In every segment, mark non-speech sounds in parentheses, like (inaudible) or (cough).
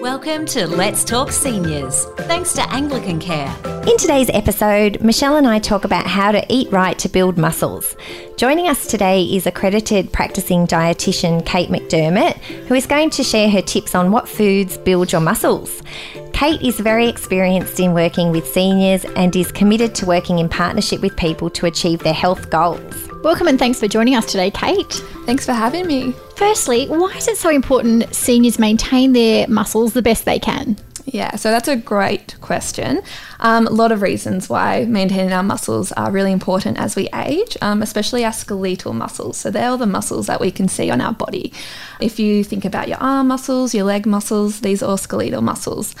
Welcome to Let's Talk Seniors, thanks to Anglican Care. In today's episode, Michelle and I talk about how to eat right to build muscles. Joining us today is accredited practicing dietitian Kate McDermott, who is going to share her tips on what foods build your muscles. Kate is very experienced in working with seniors and is committed to working in partnership with people to achieve their health goals. Welcome and thanks for joining us today, Kate. Thanks for having me. Firstly, why is it so important seniors maintain their muscles the best they can? Yeah, so that's a great question. Um, a lot of reasons why maintaining our muscles are really important as we age, um, especially our skeletal muscles. So they're all the muscles that we can see on our body. If you think about your arm muscles, your leg muscles, these are all skeletal muscles.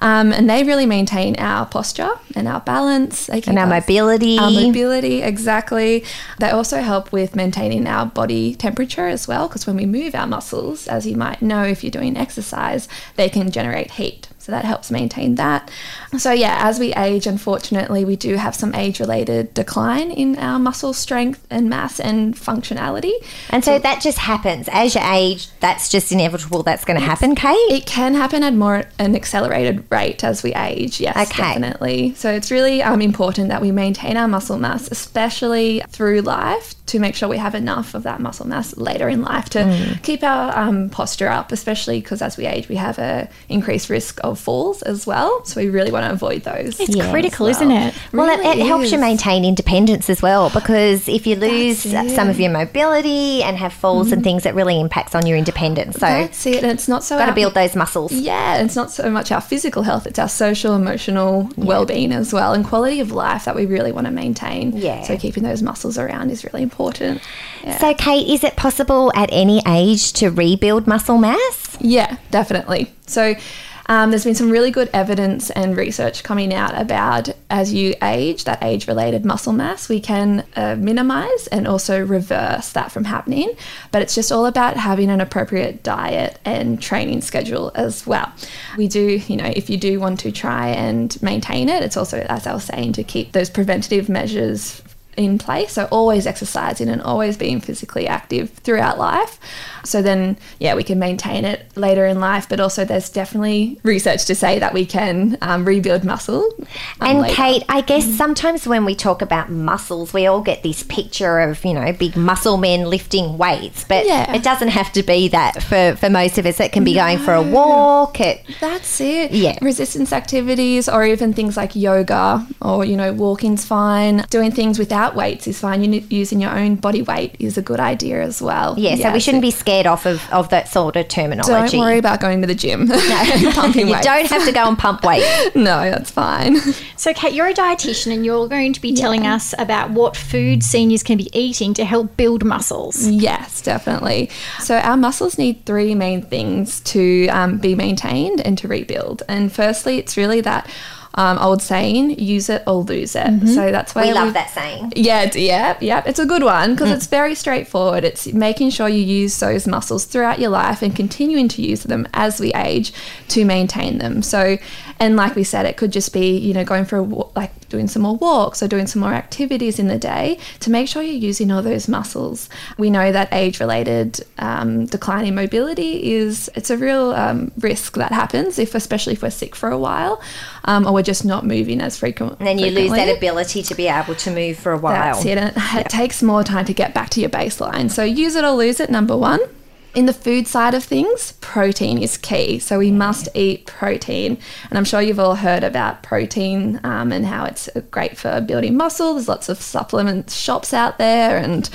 Um, and they really maintain our posture and our balance. They And our mobility. Our mobility, exactly. They also help with maintaining our body temperature as well, because when we move our muscles, as you might know if you're doing exercise, they can generate heat. So that helps maintain that. So, yeah, as we age, unfortunately, we do have some age related decline in our muscle strength and mass and functionality. And so that just happens. As you age, that's just inevitable. That's going to happen, Kate. It can happen at more an accelerated rate as we age. Yes, Okay. definitely. So it's really um, important that we maintain our muscle mass, especially through life, to make sure we have enough of that muscle mass later in life to Mm. keep our um, posture up. Especially because as we age, we have a increased risk of falls as well. So we really want to avoid those. It's Yeah, critical, as isn't well. it? Well, it, Really it helps you maintain independence as well because if you lose some of your mobility and have falls and things, it really impacts on your independence. So, That's it. And it's not so got to build those muscles. Yeah, it's not so much our physical health, it's our social, emotional well-being as well and quality of life that we really want to maintain. Yeah. So keeping those muscles around is really important. Yeah. So, Kate, is it possible at any age to rebuild muscle mass? Yeah, definitely. So um, there's been some really good evidence and research coming out about as you age, that age related muscle mass, we can uh, minimize and also reverse that from happening. But it's just all about having an appropriate diet and training schedule as well. We do, you know, if you do want to try and maintain it, it's also, as I was saying, to keep those preventative measures in place. So always exercising and always being physically active throughout life. So then, yeah, we can maintain it later in life. But also, there's definitely research to say that we can um, rebuild muscle. um, And later. Kate, I guess sometimes when we talk about muscles, we all get this picture of, you know, big muscle men lifting weights, but Yeah. it doesn't have to be that for, for most of us. It can be going for a walk. It, That's it. Yeah. Resistance activities or even things like yoga or, you know, walking's fine. Doing things without weights is fine. You, using your own body weight is a good idea as well. yeah, so we shouldn't be scared off of, of that sort of terminology. Don't worry about going to the gym. No. (laughs) (laughs) Pumping you weights. don't have to go and pump weight. (laughs) No, that's fine. So, Kate, you're a dietitian and you're going to be telling us about what food seniors can be eating to help build muscles. Yes, definitely. So, our muscles need three main things to um, be maintained and to rebuild. And firstly, it's really that um, old saying use it or lose it. So, that's why We love that saying. Yeah, it's, yeah, yeah. It's a good one because it's very straightforward. It's making sure you use those muscles throughout your life and continuing to use them as we age to maintain them. So, and like we said, it could just be you know going for a wa- like doing some more walks or doing some more activities in the day to make sure you're using all those muscles. We know that age-related um, decline in mobility is it's a real um, risk that happens if especially if we're sick for a while um, or we're just not moving as frequent. And then you lose that ability to be able to move for a while. That's it. And it, it takes more time to get back to your baseline. So use it or lose it, number one. In the food side of things, protein is key. So we must eat protein. And I'm sure you've all heard about protein um, and how it's great for building muscle. There's lots of supplement shops out there. And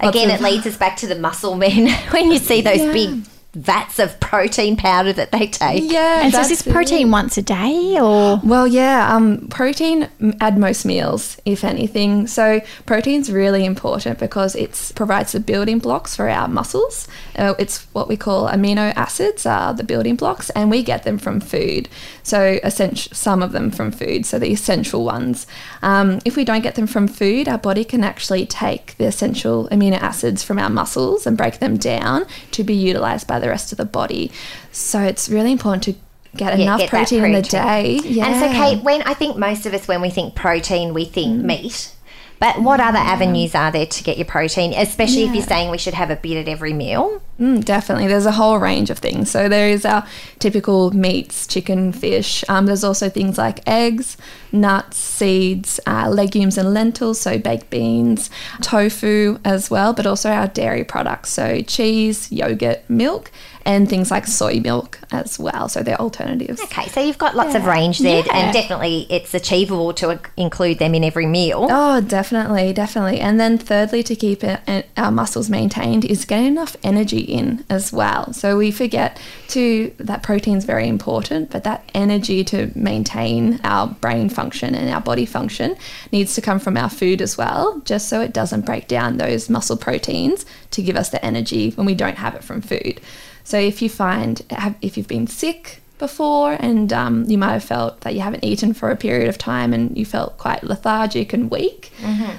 Again, of- it leads us back to the muscle men (laughs) when you see those Yeah. big vats of protein powder that they take. Yeah. And so, is that's this it. protein once a day or? Well, yeah, um, protein at most meals, if anything. So protein's really important because it provides the building blocks for our muscles. Uh, it's what we call amino acids are the building blocks, and we get them from food. So essential, some of them from food. So the essential ones. Um, if we don't get them from food, our body can actually take the essential amino acids from our muscles and break them down to be utilized by the rest of the body. So it's really important to get Yeah, enough get that protein, in the day. Yeah. And so, Kate, when I think most of us, when we think protein, we think mm. meat. But what other avenues are there to get your protein, especially if you're saying we should have a bit at every meal? Mm, definitely. There's a whole range of things. So there is our typical meats, chicken, fish. Um, there's also things like eggs, nuts, seeds, uh, legumes and lentils, so baked beans, tofu as well, but also our dairy products, so cheese, yogurt, milk, and things like soy milk as well. So they're alternatives. Okay, so you've got lots of range there, Yeah. and definitely it's achievable to include them in every meal. Oh, definitely, definitely. And then thirdly, to keep it, uh, our muscles maintained is getting enough energy in as well. So we forget to that protein's very important, but that energy to maintain our brain function and our body function needs to come from our food as well, just so it doesn't break down those muscle proteins to give us the energy when we don't have it from food. So if you find if you've been sick before and um, you might have felt that you haven't eaten for a period of time and you felt quite lethargic and weak.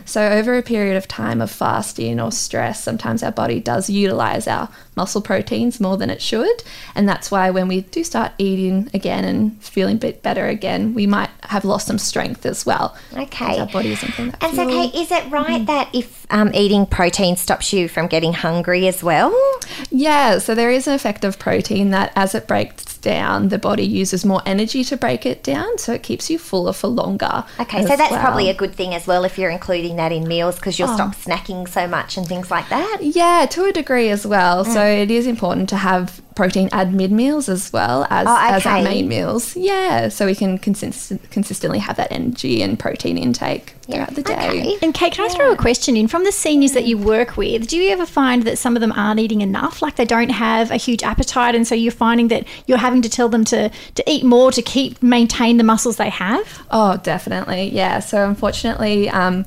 So, over a period of time of fasting or stress, sometimes our body does utilize our muscle proteins more than it should. And that's why when we do start eating again and feeling a bit better again, we might have lost some strength as well. Okay. Our body isn't that And so. Kate, is it right that if um, eating protein stops you from getting hungry as well? Yeah, so there is an effect of protein that as it breaks down, the body uses more energy to break it down, so it keeps you fuller for longer. Okay, so that's well. probably a good thing as well if you're including that in meals because you'll stop snacking so much and things like that. Yeah, to a degree as well. So Mm. it is important to have protein at mid meals as well as, Oh, as our main meals. Yeah, so we can consist- consistently have that energy and protein intake throughout the day. Okay. And Kate, can I throw a question in? From the seniors that you work with, do you ever find that some of them aren't eating enough? Like they don't have a huge appetite, and so you're finding that you're having to tell them to, to eat more to keep maintain the muscles they have? Oh, definitely. Yeah. So, unfortunately, um,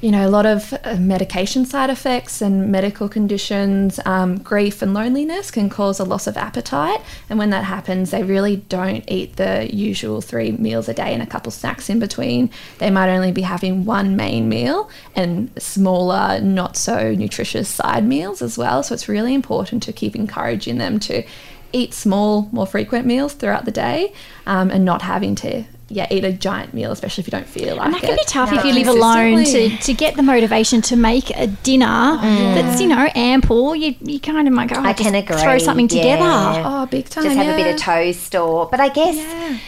you know, a lot of uh, medication side effects and medical conditions, um, grief and loneliness can cause a loss of appetite. And when that happens, they really don't eat the usual three meals a day and a couple snacks in between. They might only be having one main meal and smaller, not so nutritious side meals as well. So, it's really important to keep encouraging them to eat small, more frequent meals throughout the day um, and not having to yeah, eat a giant meal, especially if you don't feel like it. And that can it. be tough if you live alone to, to get the motivation to make a dinner mm. that's, you know, ample. You, you kind of might go, oh, I can agree, throw something together. yeah. Oh, big time. Just have a bit of toast or, but I guess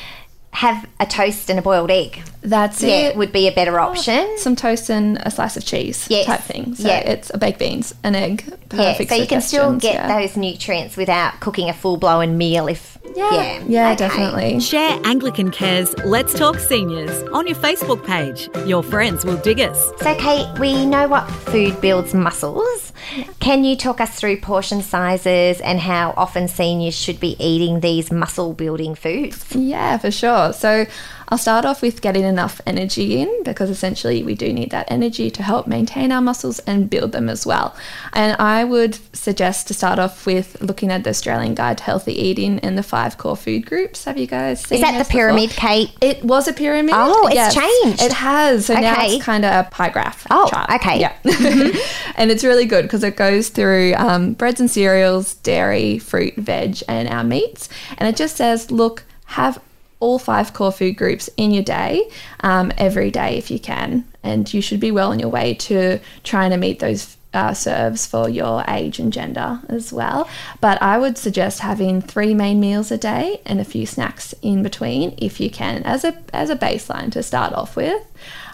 have a toast and a boiled egg. That's Yeah, it. would be a better oh, option. Some toast and a slice of cheese Yes. type thing. So Yeah. it's a baked beans, an egg. Yeah, Perfect so you can still get yeah. those nutrients without cooking a full blown meal. If Yeah, yeah, okay. definitely. Share Anglican Cares Let's Talk Seniors on your Facebook page. Your friends will dig us. So, Kate, we know what food builds muscles. Can you talk us through portion sizes and how often seniors should be eating these muscle building foods? Yeah, for sure. So I'll start off with getting enough energy in because essentially we do need that energy to help maintain our muscles and build them as well. And I would suggest to start off with looking at the Australian Guide to Healthy Eating and the five core food groups. Have you guys seen Is that the those before? pyramid, Kate? It was a pyramid. Oh, it's changed. It has. So now it's kind of a pie graph Oh, chart. okay. Yeah. (laughs) and it's really good because it goes through um, breads and cereals, dairy, fruit, veg, and our meats. And it just says, look, have all five core food groups in your day um, every day if you can. And you should be well on your way to trying to meet those uh, serves for your age and gender as well. But I would suggest having three main meals a day and a few snacks in between if you can, as a as a baseline to start off with.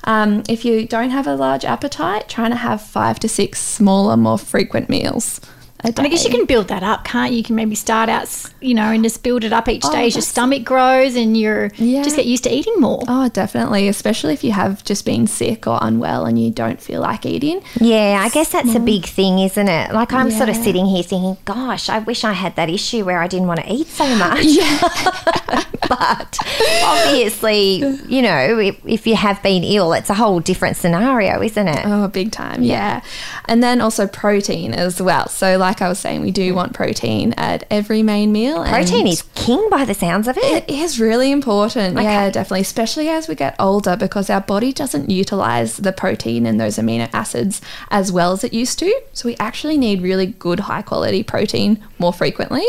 Um, if you don't have a large appetite, trying to have five to six smaller, more frequent meals a day. And I guess you can build that up, can't you? You can maybe start out, you know, and just build it up each Oh, day as your stomach grows and you're Yeah. just get used to eating more. Oh, definitely. Especially if you have just been sick or unwell and you don't feel like eating. Yeah, I guess that's a big thing, isn't it? Like I'm sort of sitting here thinking, gosh, I wish I had that issue where I didn't want to eat so much. (laughs) (laughs) but obviously, you know, if, if you have been ill, it's a whole different scenario, isn't it? Oh, big time. Yeah. And then also protein as well. So, like I was saying, we do want protein at every main meal. and- Protein is king by the sounds of it. It is really important. Yeah, definitely. Especially as we get older because our body doesn't utilize the protein and those amino acids as well as it used to. So we actually need really good high quality protein more frequently.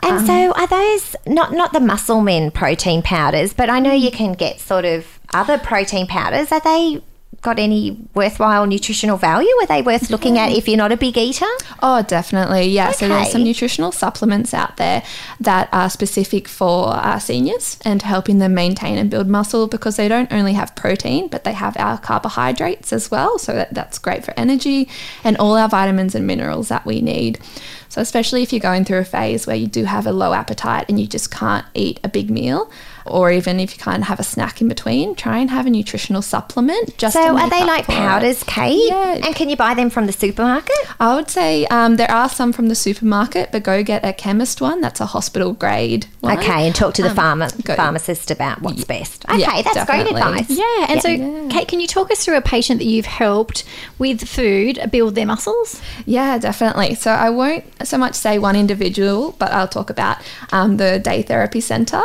And um, so are those not not the muscle men protein powders, but I know you can get sort of other protein powders. Are they got any worthwhile nutritional value? Are they worth looking at if you're not a big eater? Oh, definitely. Yeah. So there's some nutritional supplements out there that are specific for uh, seniors and helping them maintain and build muscle because they don't only have protein, but they have our carbohydrates as well. So that, that's great for energy and all our vitamins and minerals that we need. So especially if you're going through a phase where you do have a low appetite and you just can't eat a big meal, or even if you can't have a snack in between, try and have a nutritional supplement. Just So are they like powders, Kate? Yeah. And can you buy them from the supermarket? I would say um, there are some from the supermarket, but go get a chemist one. That's a hospital grade one. Okay, and talk to the pharma- go- pharmacist about what's best. Okay, yeah, that's great advice. Yeah, and so Kate, can you talk us through a patient that you've helped with food build their muscles? Yeah, definitely. So I won't so much say one individual, but I'll talk about um, the day therapy center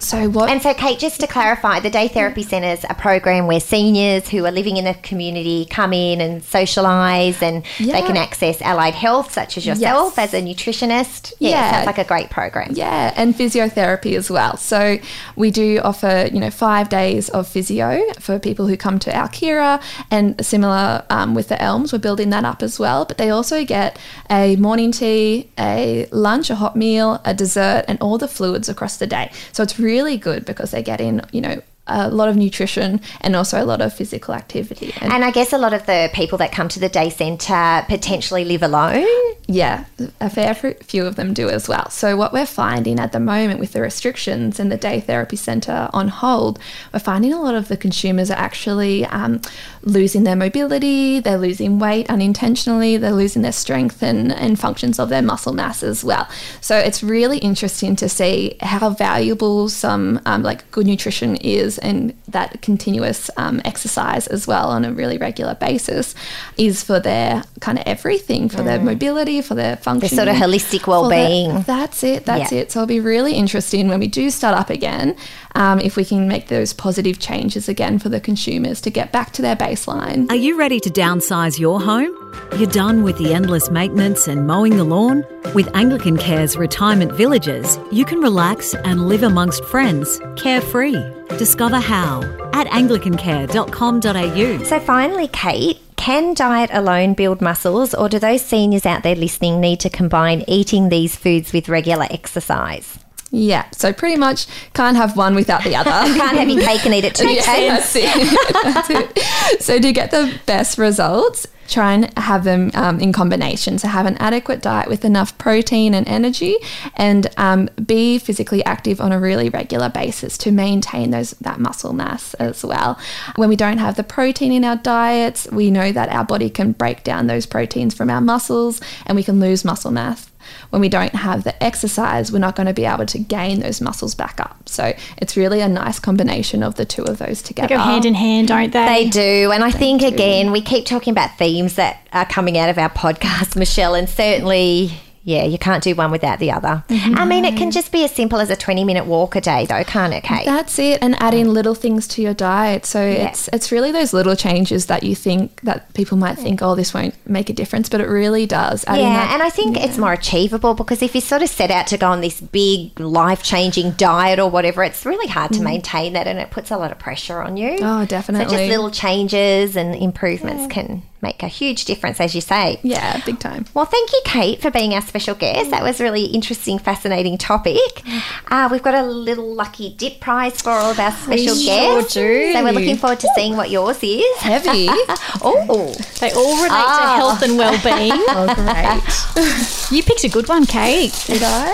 So what? And so, Kate, just to clarify, the Day Therapy Centre is a program where seniors who are living in the community come in and socialise and they can access allied health, such as yourself Yes. as a nutritionist. Yeah, Yeah. sounds like a great program. Yeah, and physiotherapy as well. So we do offer, you know, five days of physio for people who come to our Kira, and similar um, with the Elms, we're building that up as well. But they also get a morning tea, a lunch, a hot meal, a dessert, and all the fluids across the day. So it's really good because they get in, you know, a lot of nutrition and also a lot of physical activity. And And I guess a lot of the people that come to the day centre potentially live alone. Yeah, a fair few of them do as well. So, what we're finding at the moment with the restrictions and the day therapy centre on hold, we're finding a lot of the consumers are actually um, losing their mobility, they're losing weight unintentionally, they're losing their strength and, and functions of their muscle mass as well. So, it's really interesting to see how valuable some um, like good nutrition is and that continuous um, exercise as well on a really regular basis is for their kind of everything, for their mobility, for their function. Sort of holistic well-being. That's it. That's Yeah. it. So it'll be really interesting when we do start up again, um, if we can make those positive changes again for the consumers to get back to their baseline. Are you ready to downsize your home? You're done with the endless maintenance and mowing the lawn? With Anglican Care's retirement villages, you can relax and live amongst friends, carefree. Discover how at anglicancare.com.au. So, finally, Kate, can diet alone build muscles, or do those seniors out there listening need to combine eating these foods with regular exercise? Yeah. So pretty much can't have one without the other. (laughs) Can't have your cake and eat it too, (laughs) Yeah, that's it. (laughs) That's it. So to get the best results, try and have them um, in combination. So have an adequate diet with enough protein and energy, and um, be physically active on a really regular basis to maintain those that muscle mass as well. When we don't have the protein in our diets, we know that our body can break down those proteins from our muscles, and we can lose muscle mass when we don't have the exercise, we're not going to be able to gain those muscles back up. So it's really a nice combination of the two of those They together. go hand in hand, don't they? They do. And I think, again, we keep talking about themes that are coming out of our podcast, Michelle, and certainly. Yeah, you can't do one without the other. I mean, it can just be as simple as a 20 minute walk a day, though, can't it, Kate? That's it, and adding little things to your diet. So it's it's really those little changes that you think that people might think, oh, this won't make a difference, but it really does. Adding Yeah, that- and I think it's more achievable because if you sort of set out to go on this big life changing diet or whatever, it's really hard to maintain that and it puts a lot of pressure on you. Mm. Oh, So definitely. just little changes and improvements can make a huge difference, as you say. yeah, big time. Well, thank you, Kate, for being our special guest. That was really interesting, fascinating topic. Uh, we've got a little lucky dip prize for all of our special sure guests. do. So we're looking forward to seeing what yours is. Heavy. (laughs) Oh, They all relate Ah. to health and well-being. (laughs) oh, great. (laughs) you picked a good one, Kate. Did I?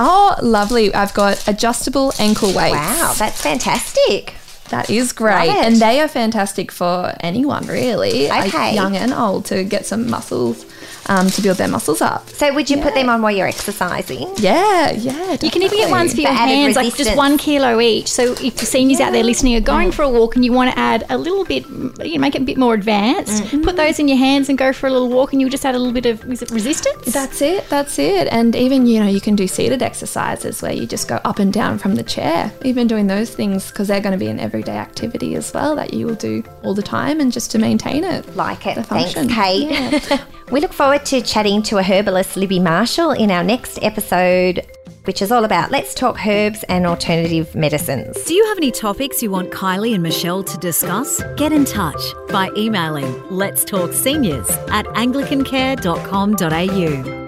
Oh, lovely. I've got adjustable ankle weights. wow, that's fantastic. That is great. And they are fantastic for anyone, really, Okay. young and old, to get some muscles, um, to build their muscles up. So, would you put them on while you're exercising? Yeah, yeah. You can even get ones for your For added hands, like just one kilo each. So if the seniors out there listening are going for a walk and you want to add a little bit, you know, make it a bit more advanced, put those in your hands and go for a little walk, and you'll just add a little bit of is it resistance. That's it. That's it. And even you know you can do seated exercises where you just go up and down from the chair. Even doing those things because they're going to be an everyday activity as well that you will do all the time and just to maintain it. Like it. The Thanks, function. Kate. (laughs) we look forward to chatting to a herbalist, Libby Marshall, in our next episode. which is all about let's talk herbs and alternative medicines. Do you have any topics you want Kylie and Michelle to discuss? Get in touch by emailing let's talk seniors at anglicancare.com.au.